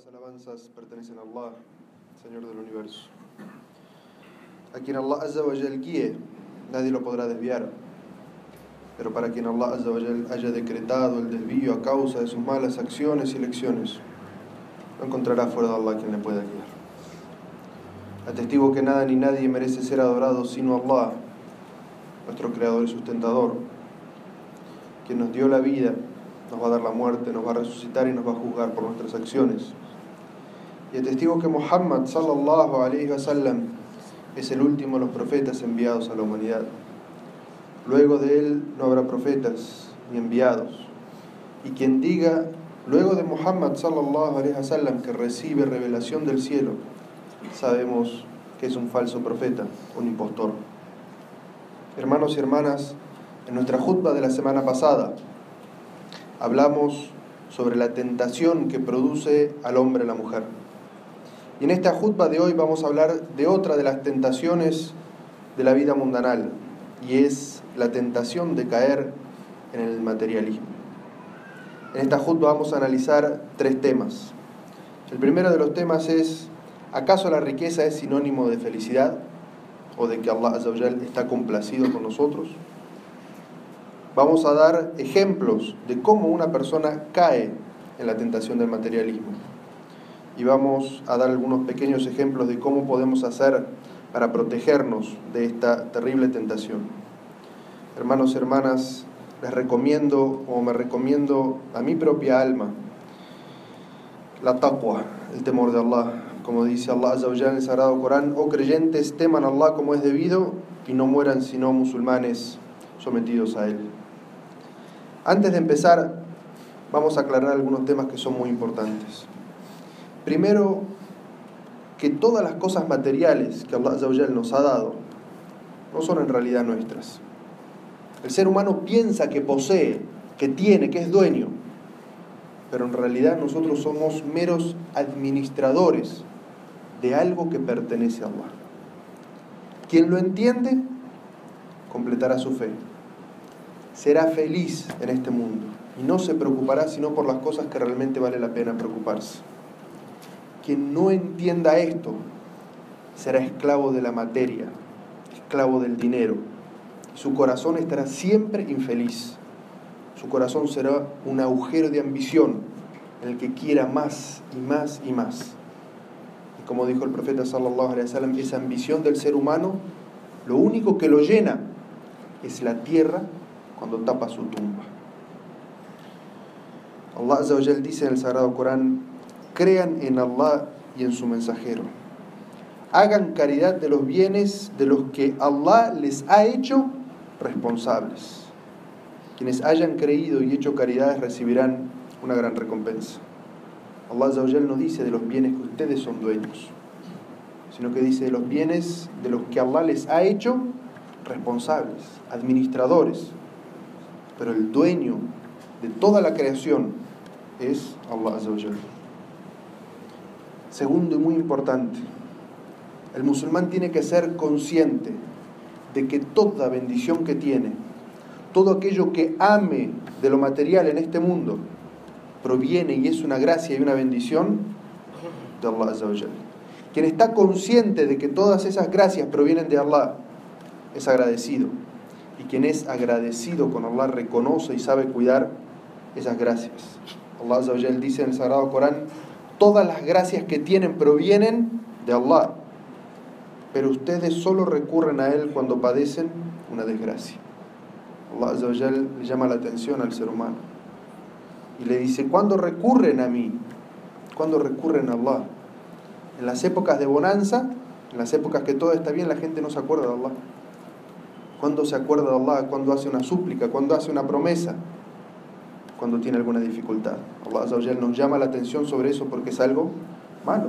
las alabanzas pertenecen a Allah, Señor del universo. A quien Allah Azza wa guíe, nadie lo podrá desviar. Pero para quien Allah Azza wa haya decretado el desvío a causa de sus malas acciones y lecciones, no encontrará fuera de Allah quien le pueda guiar. Atestigo que nada ni nadie merece ser adorado sino Allah, nuestro creador y sustentador, quien nos dio la vida nos va a dar la muerte, nos va a resucitar y nos va a juzgar por nuestras acciones. Y el testigo que Muhammad sallallahu alayhi wasallam es el último de los profetas enviados a la humanidad. Luego de él no habrá profetas ni enviados. Y quien diga luego de Muhammad sallallahu alayhi wasallam que recibe revelación del cielo, sabemos que es un falso profeta, un impostor. Hermanos y hermanas, en nuestra jutba de la semana pasada, hablamos sobre la tentación que produce al hombre la mujer. Y en esta jutba de hoy vamos a hablar de otra de las tentaciones de la vida mundanal, y es la tentación de caer en el materialismo. En esta jutba vamos a analizar tres temas. El primero de los temas es, ¿acaso la riqueza es sinónimo de felicidad o de que Allah está complacido con nosotros? vamos a dar ejemplos de cómo una persona cae en la tentación del materialismo. Y vamos a dar algunos pequeños ejemplos de cómo podemos hacer para protegernos de esta terrible tentación. Hermanos y hermanas, les recomiendo, o me recomiendo a mi propia alma, la taqwa, el temor de Allah. Como dice Allah en el Sagrado Corán, oh creyentes, teman a Allah como es debido y no mueran sino musulmanes sometidos a Él. Antes de empezar, vamos a aclarar algunos temas que son muy importantes. Primero, que todas las cosas materiales que Allah nos ha dado no son en realidad nuestras. El ser humano piensa que posee, que tiene, que es dueño, pero en realidad nosotros somos meros administradores de algo que pertenece a Allah. Quien lo entiende, completará su fe será feliz en este mundo y no se preocupará sino por las cosas que realmente vale la pena preocuparse. Quien no entienda esto será esclavo de la materia, esclavo del dinero. Su corazón estará siempre infeliz. Su corazón será un agujero de ambición en el que quiera más y más y más. Y como dijo el profeta sallallahu esa ambición del ser humano, lo único que lo llena es la tierra cuando tapa su tumba. Allah dice en el Sagrado Corán, crean en Allah y en su mensajero. Hagan caridad de los bienes de los que Allah les ha hecho responsables. Quienes hayan creído y hecho caridades recibirán una gran recompensa. Allah no dice de los bienes que ustedes son dueños, sino que dice de los bienes de los que Allah les ha hecho responsables, administradores pero el dueño de toda la creación es Allah Segundo y muy importante, el musulmán tiene que ser consciente de que toda bendición que tiene, todo aquello que ame de lo material en este mundo, proviene y es una gracia y una bendición de Allah Quien está consciente de que todas esas gracias provienen de Allah, es agradecido y quien es agradecido con Allah reconoce y sabe cuidar esas gracias. Allah dice en el Sagrado Corán, todas las gracias que tienen provienen de Allah, pero ustedes solo recurren a Él cuando padecen una desgracia. Allah le llama la atención al ser humano y le dice, ¿cuándo recurren a mí? ¿Cuándo recurren a Allah? En las épocas de bonanza, en las épocas que todo está bien, la gente no se acuerda de Allah cuando se acuerda de Allah, cuando hace una súplica, cuando hace una promesa, cuando tiene alguna dificultad. Allah nos llama la atención sobre eso porque es algo malo.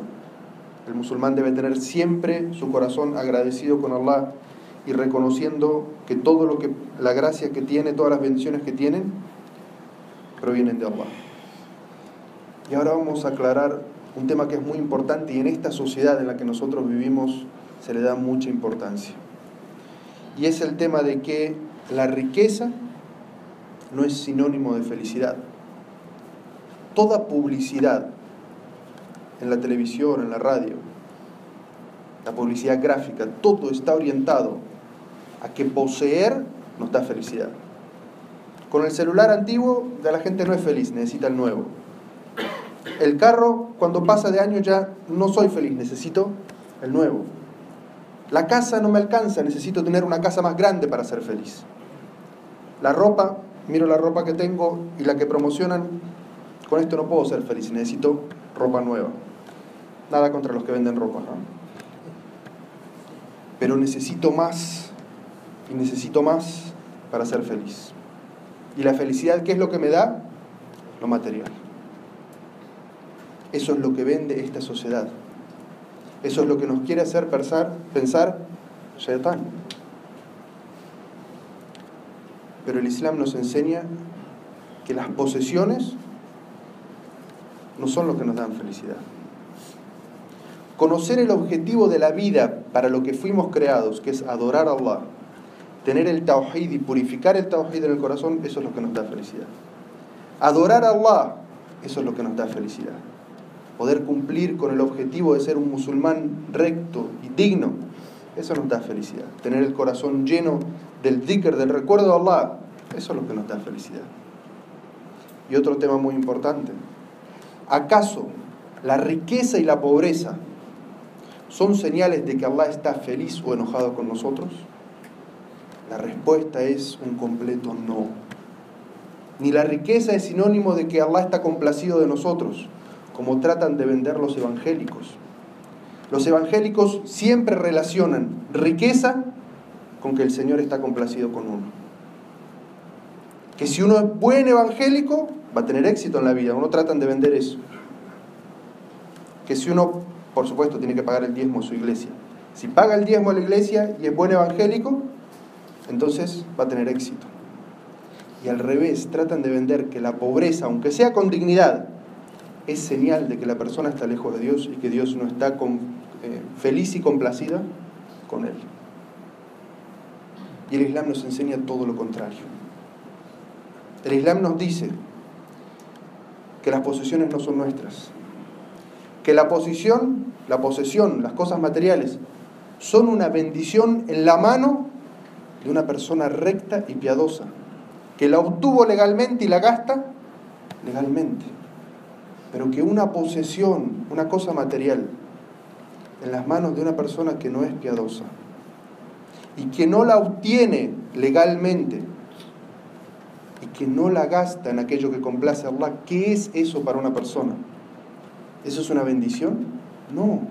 El musulmán debe tener siempre su corazón agradecido con Allah y reconociendo que todo lo que la gracia que tiene, todas las bendiciones que tienen provienen de Allah. Y ahora vamos a aclarar un tema que es muy importante y en esta sociedad en la que nosotros vivimos se le da mucha importancia y es el tema de que la riqueza no es sinónimo de felicidad. Toda publicidad en la televisión, en la radio, la publicidad gráfica, todo está orientado a que poseer nos da felicidad. Con el celular antiguo ya la gente no es feliz, necesita el nuevo. El carro, cuando pasa de año ya no soy feliz, necesito el nuevo. La casa no me alcanza, necesito tener una casa más grande para ser feliz. La ropa, miro la ropa que tengo y la que promocionan, con esto no puedo ser feliz, necesito ropa nueva. Nada contra los que venden ropa, Pero necesito más y necesito más para ser feliz. ¿Y la felicidad qué es lo que me da? Lo material. Eso es lo que vende esta sociedad. Eso es lo que nos quiere hacer pensar, pensar. Pero el Islam nos enseña que las posesiones no son lo que nos dan felicidad. Conocer el objetivo de la vida para lo que fuimos creados, que es adorar a Allah, tener el tawhid y purificar el tawhid en el corazón, eso es lo que nos da felicidad. Adorar a Allah, eso es lo que nos da felicidad poder cumplir con el objetivo de ser un musulmán recto y digno, eso nos da felicidad. Tener el corazón lleno del dhikr, del recuerdo de Allah, eso es lo que nos da felicidad. Y otro tema muy importante, ¿acaso la riqueza y la pobreza son señales de que Allah está feliz o enojado con nosotros? La respuesta es un completo no. Ni la riqueza es sinónimo de que Allah está complacido de nosotros, como tratan de vender los evangélicos. Los evangélicos siempre relacionan riqueza con que el Señor está complacido con uno. Que si uno es buen evangélico, va a tener éxito en la vida. Uno tratan de vender eso. Que si uno, por supuesto, tiene que pagar el diezmo a su iglesia. Si paga el diezmo a la iglesia y es buen evangélico, entonces va a tener éxito. Y al revés, tratan de vender que la pobreza, aunque sea con dignidad, es señal de que la persona está lejos de Dios y que Dios no está eh, feliz y complacida con él. Y el Islam nos enseña todo lo contrario. El Islam nos dice que las posesiones no son nuestras, que la posición, la posesión, las cosas materiales, son una bendición en la mano de una persona recta y piadosa, que la obtuvo legalmente y la gasta legalmente. Pero que una posesión, una cosa material, en las manos de una persona que no es piadosa y que no la obtiene legalmente que no la gasta en aquello que complace a Allah, ¿qué es eso para una persona? ¿Eso es una bendición? No,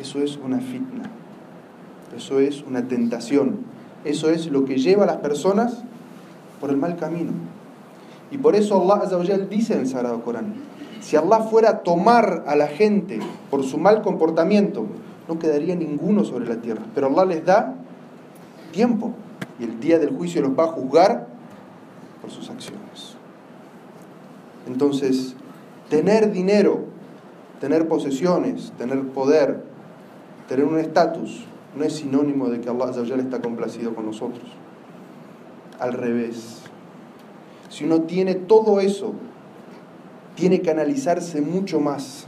eso es una fitna, eso es una tentación, eso es lo que lleva a las personas por el mal camino. Y por eso Allah dice en el Sagrado Corán, si Allah fuera a tomar a la gente por su mal comportamiento, no quedaría ninguno sobre la tierra. Pero Allah les da tiempo y el día del juicio los va a juzgar por sus acciones. Entonces, tener dinero, tener posesiones, tener poder, tener un estatus, no es sinónimo de que Allah está complacido con nosotros. Al revés. Si uno tiene todo eso tiene que analizarse mucho más.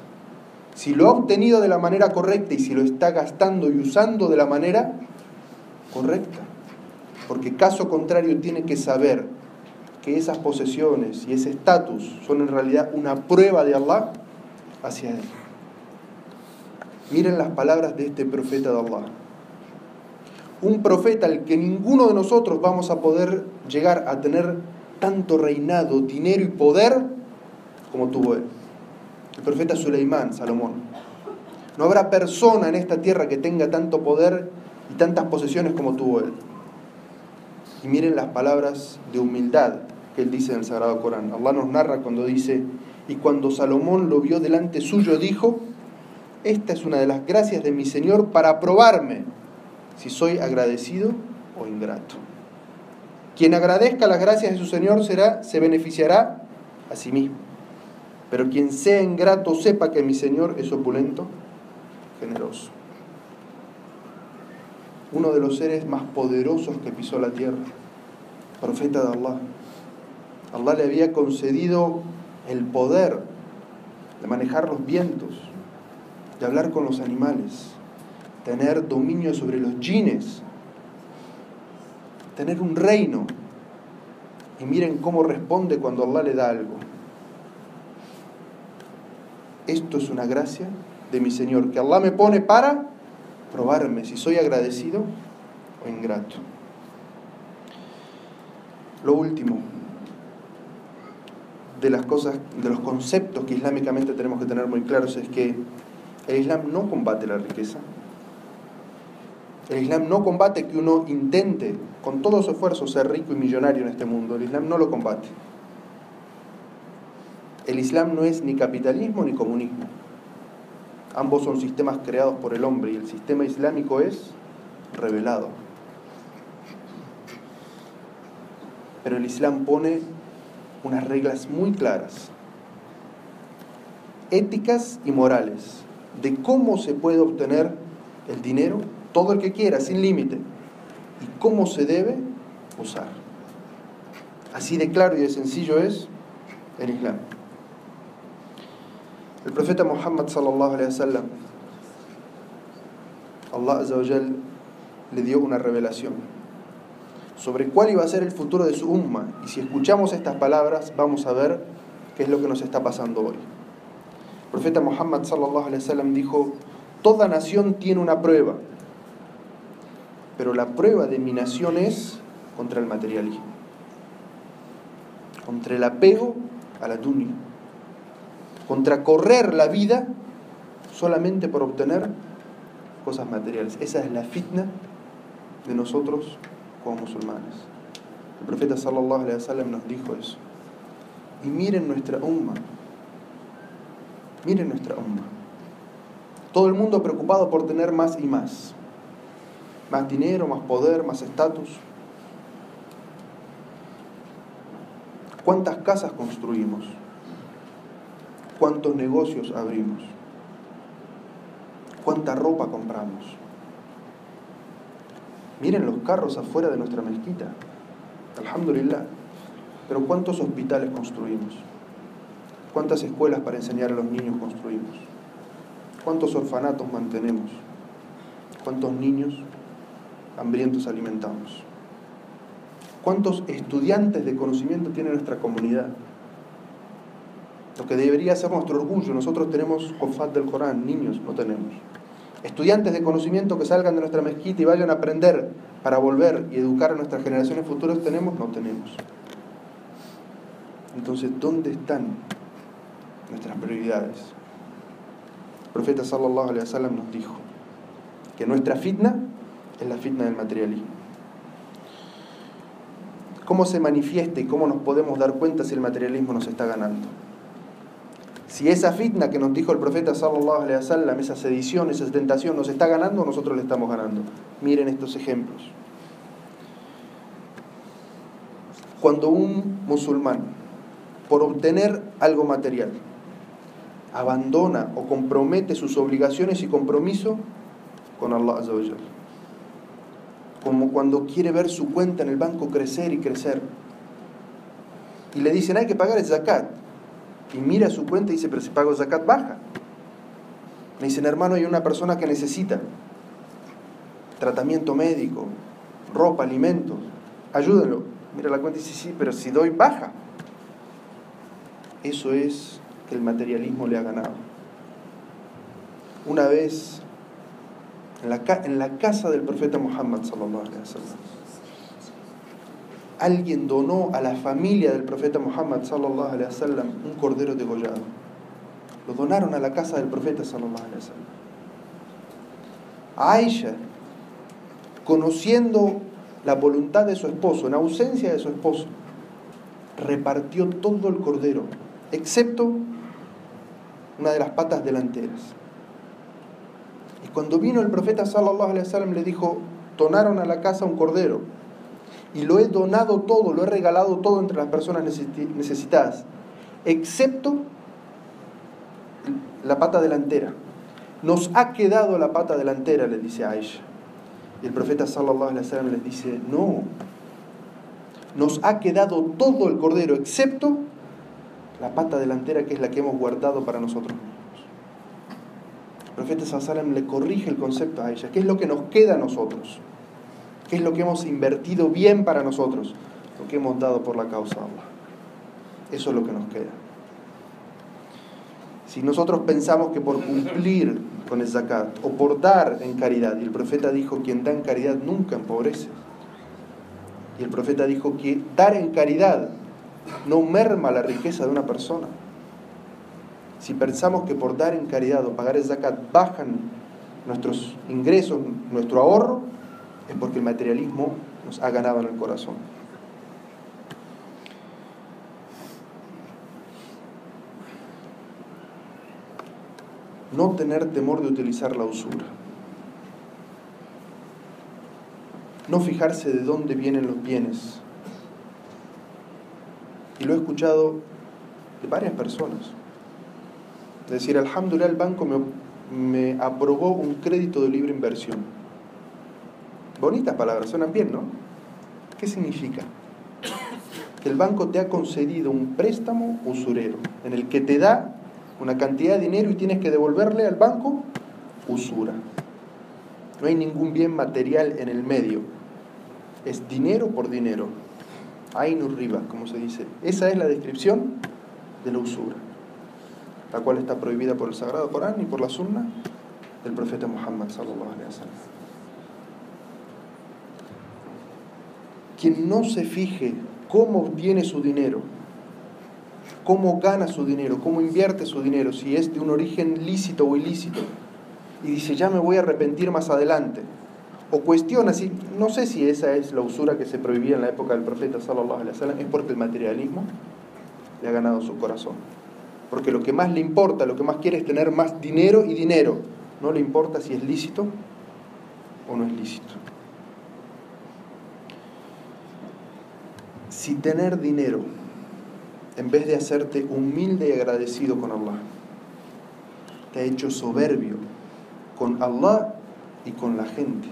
Si lo ha obtenido de la manera correcta y si lo está gastando y usando de la manera correcta. Porque caso contrario tiene que saber que esas posesiones y ese estatus son en realidad una prueba de Allah hacia él. Miren las palabras de este profeta de Allah. Un profeta al que ninguno de nosotros vamos a poder llegar a tener tanto reinado, dinero y poder como tuvo él. El profeta Suleimán, Salomón. No habrá persona en esta tierra que tenga tanto poder y tantas posesiones como tuvo él. Y miren las palabras de humildad que él dice en el Sagrado Corán. Allah nos narra cuando dice, y cuando Salomón lo vio delante suyo, dijo, esta es una de las gracias de mi Señor para probarme si soy agradecido o ingrato. Quien agradezca las gracias de su Señor será, se beneficiará a sí mismo. Pero quien sea ingrato sepa que mi Señor es opulento, generoso. Uno de los seres más poderosos que pisó la tierra, profeta de Allah. Allah le había concedido el poder de manejar los vientos, de hablar con los animales, tener dominio sobre los jeans, tener un reino. Y miren cómo responde cuando Allah le da algo. Esto es una gracia de mi Señor, que Allah me pone para probarme si soy agradecido o ingrato. Lo último, de las cosas, de los conceptos que islámicamente tenemos que tener muy claros es que el Islam no combate la riqueza. El Islam no combate que uno intente con todo su esfuerzo ser rico y millonario en este mundo. El Islam no lo combate. El Islam no es ni capitalismo ni comunismo. Ambos son sistemas creados por el hombre y el sistema islámico es revelado. Pero el Islam pone unas reglas muy claras, éticas y morales, de cómo se puede obtener el dinero, todo el que quiera, sin límite, y cómo se debe usar. Así de claro y de sencillo es el Islam. El profeta Muhammad sallallahu alaihi wasallam, Allah le dio una revelación sobre cuál iba a ser el futuro de su umma. Y si escuchamos estas palabras, vamos a ver qué es lo que nos está pasando hoy. El profeta Muhammad sallallahu dijo: "Toda nación tiene una prueba, pero la prueba de mi nación es contra el materialismo, contra el apego a la dunya, contra correr la vida solamente por obtener cosas materiales. Esa es la fitna de nosotros como musulmanes. El profeta sallallahu alaihi wasallam nos dijo eso. Y miren nuestra umma. Miren nuestra umma. Todo el mundo preocupado por tener más y más. Más dinero, más poder, más estatus. ¿Cuántas casas construimos? ¿Cuántos negocios abrimos? ¿Cuánta ropa compramos? Miren los carros afuera de nuestra mezquita. Alhamdulillah. Pero ¿cuántos hospitales construimos? ¿Cuántas escuelas para enseñar a los niños construimos? ¿Cuántos orfanatos mantenemos? ¿Cuántos niños hambrientos alimentamos? ¿Cuántos estudiantes de conocimiento tiene nuestra comunidad? Lo que debería ser nuestro orgullo. Nosotros tenemos Hofat del Corán, niños no tenemos estudiantes de conocimiento que salgan de nuestra mezquita y vayan a aprender para volver y educar a nuestras generaciones futuras, ¿tenemos? No tenemos. Entonces, ¿dónde están nuestras prioridades? El profeta sallallahu alaihi wasallam nos dijo que nuestra fitna es la fitna del materialismo. ¿Cómo se manifiesta y cómo nos podemos dar cuenta si el materialismo nos está ganando? Si esa fitna que nos dijo el profeta sallallahu alaihi wasallam, esa sedición, esa tentación nos está ganando, nosotros le estamos ganando. Miren estos ejemplos. Cuando un musulmán, por obtener algo material, abandona o compromete sus obligaciones y compromiso con Allah Azza Como cuando quiere ver su cuenta en el banco crecer y crecer. Y le dicen, hay que pagar el zakat y mira su cuenta y dice, pero si pago zakat baja. Me dicen, hermano, hay una persona que necesita tratamiento médico, ropa, alimentos, ayúdenlo. Mira la cuenta y dice, sí, pero si doy baja. Eso es que el materialismo le ha ganado. Una vez, en la, casa del profeta Muhammad, sallallahu alaihi wasallam, alguien donó a la familia del profeta Muhammad sallallahu alaihi wasallam un cordero degollado. Lo donaron a la casa del profeta sallallahu alaihi wasallam. Aisha, conociendo la voluntad de su esposo, en ausencia de su esposo, repartió todo el cordero, excepto una de las patas delanteras. Y cuando vino el profeta sallallahu alaihi wasallam le dijo, donaron a la casa un cordero y lo he donado todo, lo he regalado todo entre las personas necesitadas, excepto la pata delantera. Nos ha quedado la pata delantera, le dice Aisha. Y el profeta sallallahu alaihi wasallam les dice, "No. Nos ha quedado todo el cordero excepto la pata delantera que es la que hemos guardado para nosotros mismos. El profeta Sallam le corrige el concepto a ella. ¿Qué es lo que nos queda a nosotros? ¿Qué es lo que hemos invertido bien para nosotros? Lo que hemos dado por la causa de Allah. Eso es lo que nos queda. Si nosotros pensamos que por cumplir con el zakat o por dar en caridad, y el profeta dijo, quien da en caridad nunca empobrece. Y el profeta dijo que dar en caridad no merma la riqueza de una persona. Si pensamos que por dar en caridad o pagar el zakat bajan nuestros ingresos, nuestro ahorro, es porque el materialismo nos ha ganado en el corazón. No tener temor de utilizar la usura. No fijarse de dónde vienen los bienes. Y lo he escuchado de varias personas. Es decir, alhamdulillah, el banco me, me aprobó un crédito de libre inversión. Bonitas palabras, suenan bien, ¿no? ¿Qué significa? Que el banco te ha concedido un préstamo usurero, en el que te da una cantidad de dinero y tienes que devolverle al banco usura. No hay ningún bien material en el medio. Es dinero por dinero. Ainu riba, como se dice. Esa es la descripción de la usura, la cual está prohibida por el Sagrado Corán y por la Sunna del profeta Muhammad sallallahu alaihi wasallam. Quien no se fije cómo obtiene su dinero, cómo gana su dinero, cómo invierte su dinero, si es de un origen lícito o ilícito, y dice, ya me voy a arrepentir más adelante, o cuestiona si, no sé si esa es la usura que se prohibía en la época del profeta sallallahu es porque el materialismo le ha ganado su corazón. Porque lo que más le importa, lo que más quiere es tener más dinero y dinero. No le importa si es lícito o no es lícito. Si tener dinero, en vez de hacerte humilde y agradecido con Allah, te ha hecho soberbio con Allah y con la gente,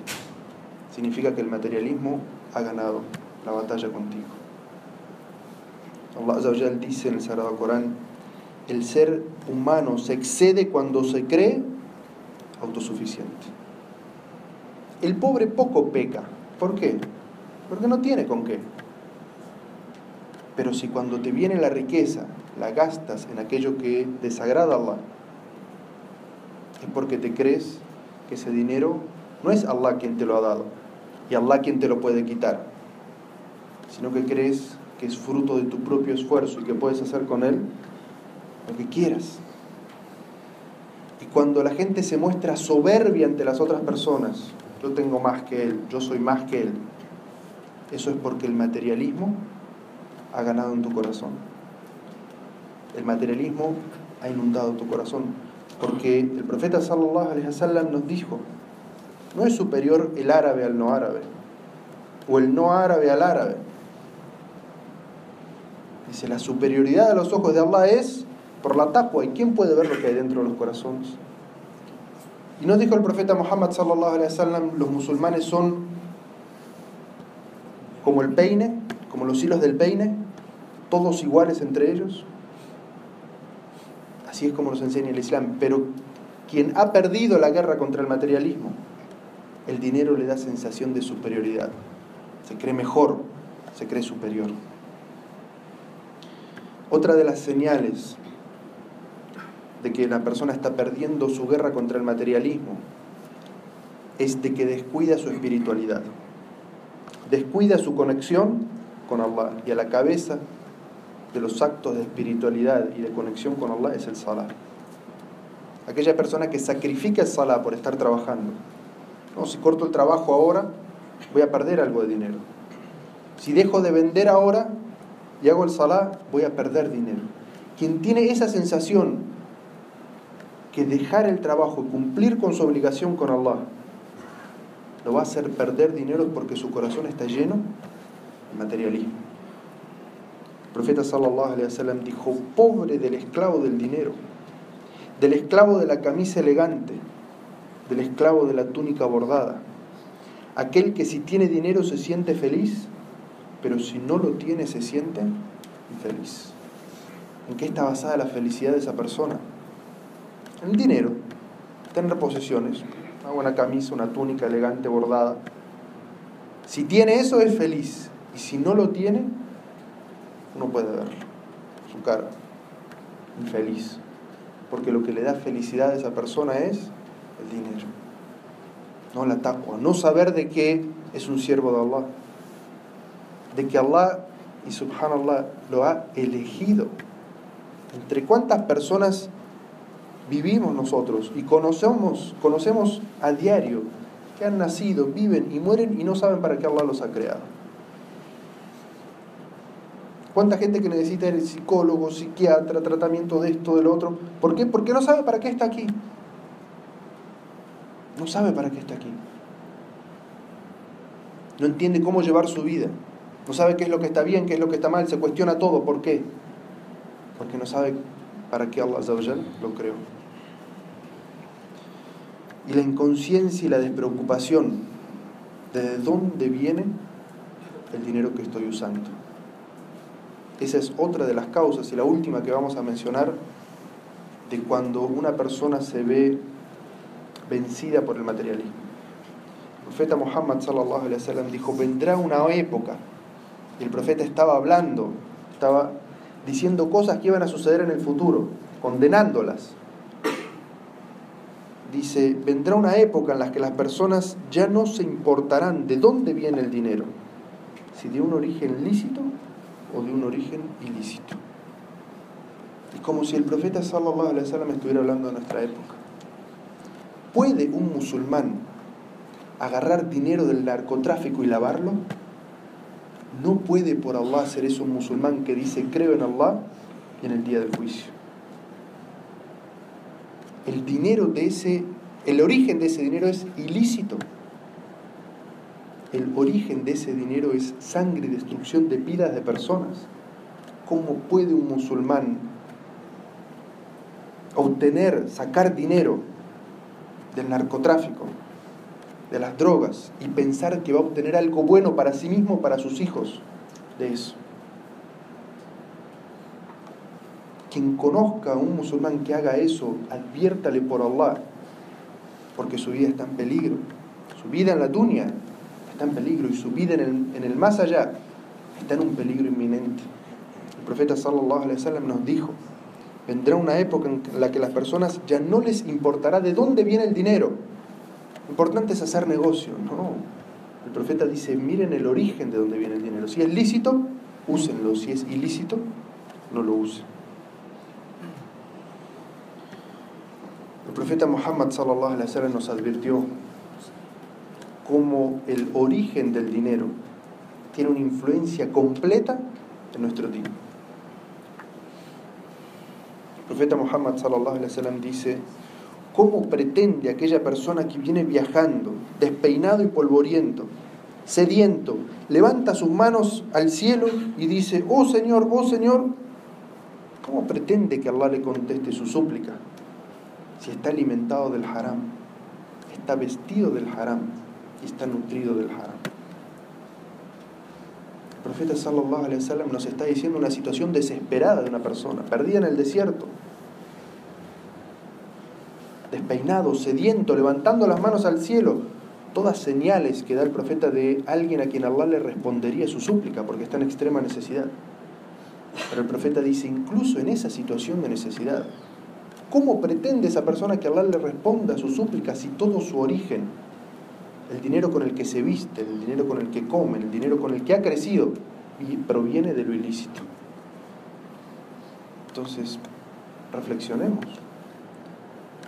significa que el materialismo ha ganado la batalla contigo. Allah Azza dice en el Sagrado Corán, el ser humano se excede cuando se cree autosuficiente. El pobre poco peca. ¿Por qué? Porque no tiene con qué. Pero si cuando te viene la riqueza la gastas en aquello que desagrada a Allah, es porque te crees que ese dinero no es Allah quien te lo ha dado y Allah quien te lo puede quitar, sino que crees que es fruto de tu propio esfuerzo y que puedes hacer con él lo que quieras. Y cuando la gente se muestra soberbia ante las otras personas, yo tengo más que él, yo soy más que él, eso es porque el materialismo ha ganado en tu corazón. El materialismo ha inundado tu corazón. Porque el profeta sallallahu alaihi wasallam nos dijo, no es superior el árabe al no árabe, o el no árabe al árabe. Dice, la superioridad de los ojos de Allah es por la taqwa. ¿Y quién puede ver lo que hay dentro de los corazones? Y nos dijo el profeta Muhammad sallallahu alaihi wasallam, los musulmanes son como el peine, como los hilos del peine, todos iguales entre ellos. Así es como nos enseña el Islam. Pero quien ha perdido la guerra contra el materialismo, el dinero le da sensación de superioridad. Se cree mejor, se cree superior. Otra de las señales de que la persona está perdiendo su guerra contra el materialismo es de que descuida su espiritualidad, descuida su conexión con Allah y a la cabeza de los actos de espiritualidad y de conexión con Allah es el salah. Aquella persona que sacrifica el salah por estar trabajando. No, si corto el trabajo ahora, voy a perder algo de dinero. Si dejo de vender ahora y hago el salah, voy a perder dinero. Quien tiene esa sensación que dejar el trabajo y cumplir con su obligación con Allah lo va a hacer perder dinero porque su corazón está lleno de materialismo. El profeta sallallahu alaihi wasallam dijo, pobre del esclavo del dinero, del esclavo de la camisa elegante, del esclavo de la túnica bordada, aquel que si tiene dinero se siente feliz, pero si no lo tiene se siente infeliz. ¿En qué está basada la felicidad de esa persona? En el dinero, tener posesiones, una buena camisa, una túnica elegante bordada. Si tiene eso es feliz y si no lo tiene, uno puede verlo, su cara, infeliz. Porque lo que le da felicidad a esa persona es el dinero, no la taqwa, no saber de qué es un siervo de Allah, de que Allah y subhanallah lo ha elegido. ¿Entre cuántas personas vivimos nosotros y conocemos, conocemos a diario que han nacido, viven y mueren y no saben para qué Allah los ha creado? ¿Cuánta gente que necesita el psicólogo, psiquiatra, tratamiento de esto, del otro? ¿Por qué? Porque no sabe para qué está aquí. No sabe para qué está aquí. No entiende cómo llevar su vida. No sabe qué es lo que está bien, qué es lo que está mal. Se cuestiona todo. ¿Por qué? Porque no sabe para qué Allah lo creó. Y la inconsciencia y la despreocupación de dónde viene el dinero que estoy usando. Esa es otra de las causas y la última que vamos a mencionar de cuando una persona se ve vencida por el materialismo. El profeta Muhammad dijo, vendrá una época. Y el profeta estaba hablando, estaba diciendo cosas que iban a suceder en el futuro, condenándolas. Dice, vendrá una época en la que las personas ya no se importarán de dónde viene el dinero, si de un origen lícito o de un origen ilícito. Es como si el profeta sallallahu alaihi wasallam estuviera hablando de nuestra época. ¿Puede un musulmán agarrar dinero del narcotráfico y lavarlo? No puede por Allah ser eso un musulmán que dice creo en Allah en el día del juicio. El dinero de ese, el origen de ese dinero es ilícito el origen de ese dinero es sangre y destrucción de vidas de personas. ¿Cómo puede un musulmán obtener, sacar dinero del narcotráfico, de las drogas, y pensar que va a obtener algo bueno para sí mismo, para sus hijos de eso? Quien conozca a un musulmán que haga eso, adviértale por Allah, porque su vida está en peligro. Su vida en la dunya está en peligro y su vida en el, en el más allá está en un peligro inminente. El profeta sallallahu alaihi wasallam nos dijo, vendrá una época en la que las personas ya no les importará de dónde viene el dinero. Lo importante es hacer negocio, no. El profeta dice, miren el origen de dónde viene el dinero. Si es lícito, úsenlo. Si es ilícito, no lo usen. El profeta Muhammad sallallahu alaihi wasallam nos advirtió como el origen del dinero tiene una influencia completa en nuestro día. El profeta Muhammad sallallahu alaihi wasallam dice, ¿cómo pretende aquella persona que viene viajando, despeinado y polvoriento, sediento, levanta sus manos al cielo y dice, "Oh Señor, oh Señor"? ¿Cómo pretende que Allah le conteste su súplica si está alimentado del haram, está vestido del haram? Y está nutrido del haram. El profeta sallallahu nos está diciendo una situación desesperada de una persona, perdida en el desierto, despeinado, sediento, levantando las manos al cielo, todas señales que da el profeta de alguien a quien Allah le respondería su súplica porque está en extrema necesidad. Pero el profeta dice, incluso en esa situación de necesidad, ¿cómo pretende esa persona que Allah le responda a su súplica si todo su origen el dinero con el que se viste, el dinero con el que come, el dinero con el que ha crecido, y proviene de lo ilícito. Entonces, reflexionemos.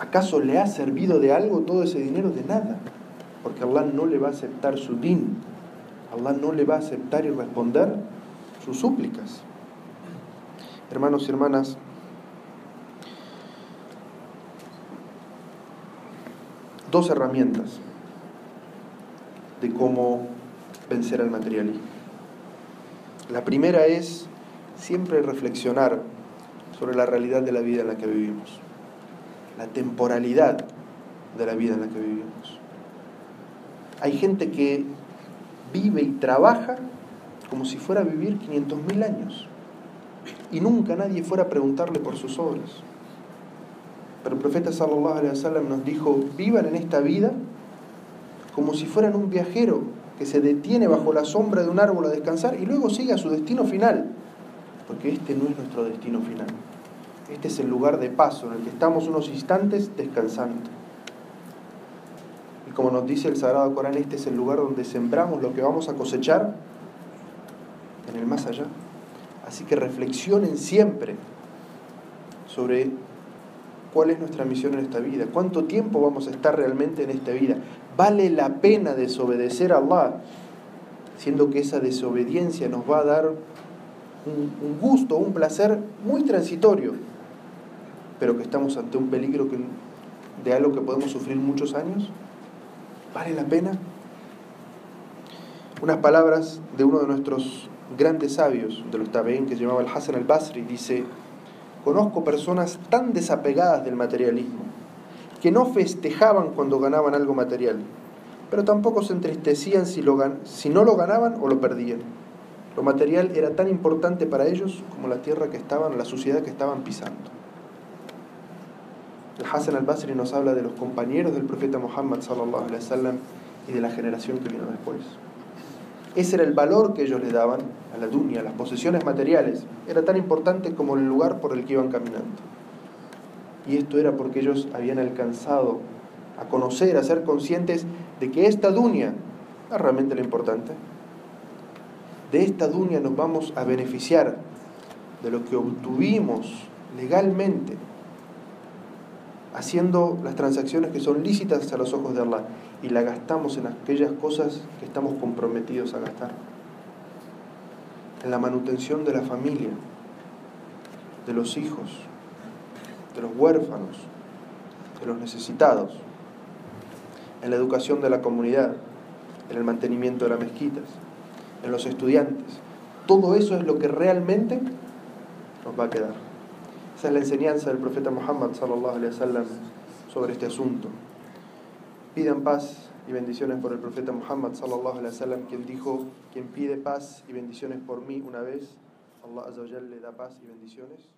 ¿Acaso le ha servido de algo todo ese dinero? De nada. Porque Allah no le va a aceptar su din. Allah no le va a aceptar y responder sus súplicas. Hermanos y hermanas, dos herramientas de cómo vencer al materialismo. La primera es siempre reflexionar sobre la realidad de la vida en la que vivimos, la temporalidad de la vida en la que vivimos. Hay gente que vive y trabaja como si fuera a vivir 500.000 años. y nunca nadie fuera a preguntarle por sus obras. Pero el profeta sallallahu alaihi wasallam nos dijo, vivan en esta vida como si fueran un viajero que se detiene bajo la sombra de un árbol a descansar y luego sigue a su destino final, porque este no es nuestro destino final. Este es el lugar de paso en el que estamos unos instantes descansando. Y como nos dice el Sagrado Corán, este es el lugar donde sembramos lo que vamos a cosechar en el más allá. Así que reflexionen siempre sobre cuál es nuestra misión en esta vida, cuánto tiempo vamos a estar realmente en esta vida. ¿Vale la pena desobedecer a Allah? Siendo que esa desobediencia nos va a dar un, gusto, un placer muy transitorio, pero que estamos ante un peligro que, de algo que podemos sufrir muchos años. ¿Vale la pena? Unas palabras de uno de nuestros grandes sabios de los Tabeín que se llamaba el Hassan al-Basri dice, conozco personas tan desapegadas del materialismo que no festejaban cuando ganaban algo material, pero tampoco se entristecían si, no lo ganaban o lo perdían. Lo material era tan importante para ellos como la tierra que estaban, la sociedad que estaban pisando. El Hassan al-Basri nos habla de los compañeros del profeta Muhammad sallallahu alaihi wasallam y de la generación que vino después. Ese era el valor que ellos le daban a la dunya, a las posesiones materiales. Era tan importante como el lugar por el que iban caminando. Y esto era porque ellos habían alcanzado a conocer, a ser conscientes de que esta dunya es realmente lo importante. De esta dunya nos vamos a beneficiar de lo que obtuvimos legalmente, haciendo las transacciones que son lícitas a los ojos de Allah y la gastamos en aquellas cosas que estamos comprometidos a gastar. En la manutención de la familia, de los hijos, de los huérfanos, de los necesitados, en la educación de la comunidad, en el mantenimiento de las mezquitas, en los estudiantes. Todo eso es lo que realmente nos va a quedar. Esa es la enseñanza del profeta Muhammad sallallahu wasallam sobre este asunto. Pidan paz y bendiciones por el profeta Muhammad sallallahu alaihi wasallam, quien dijo, quien pide paz y bendiciones por mí una vez, Allah azza le da paz y bendiciones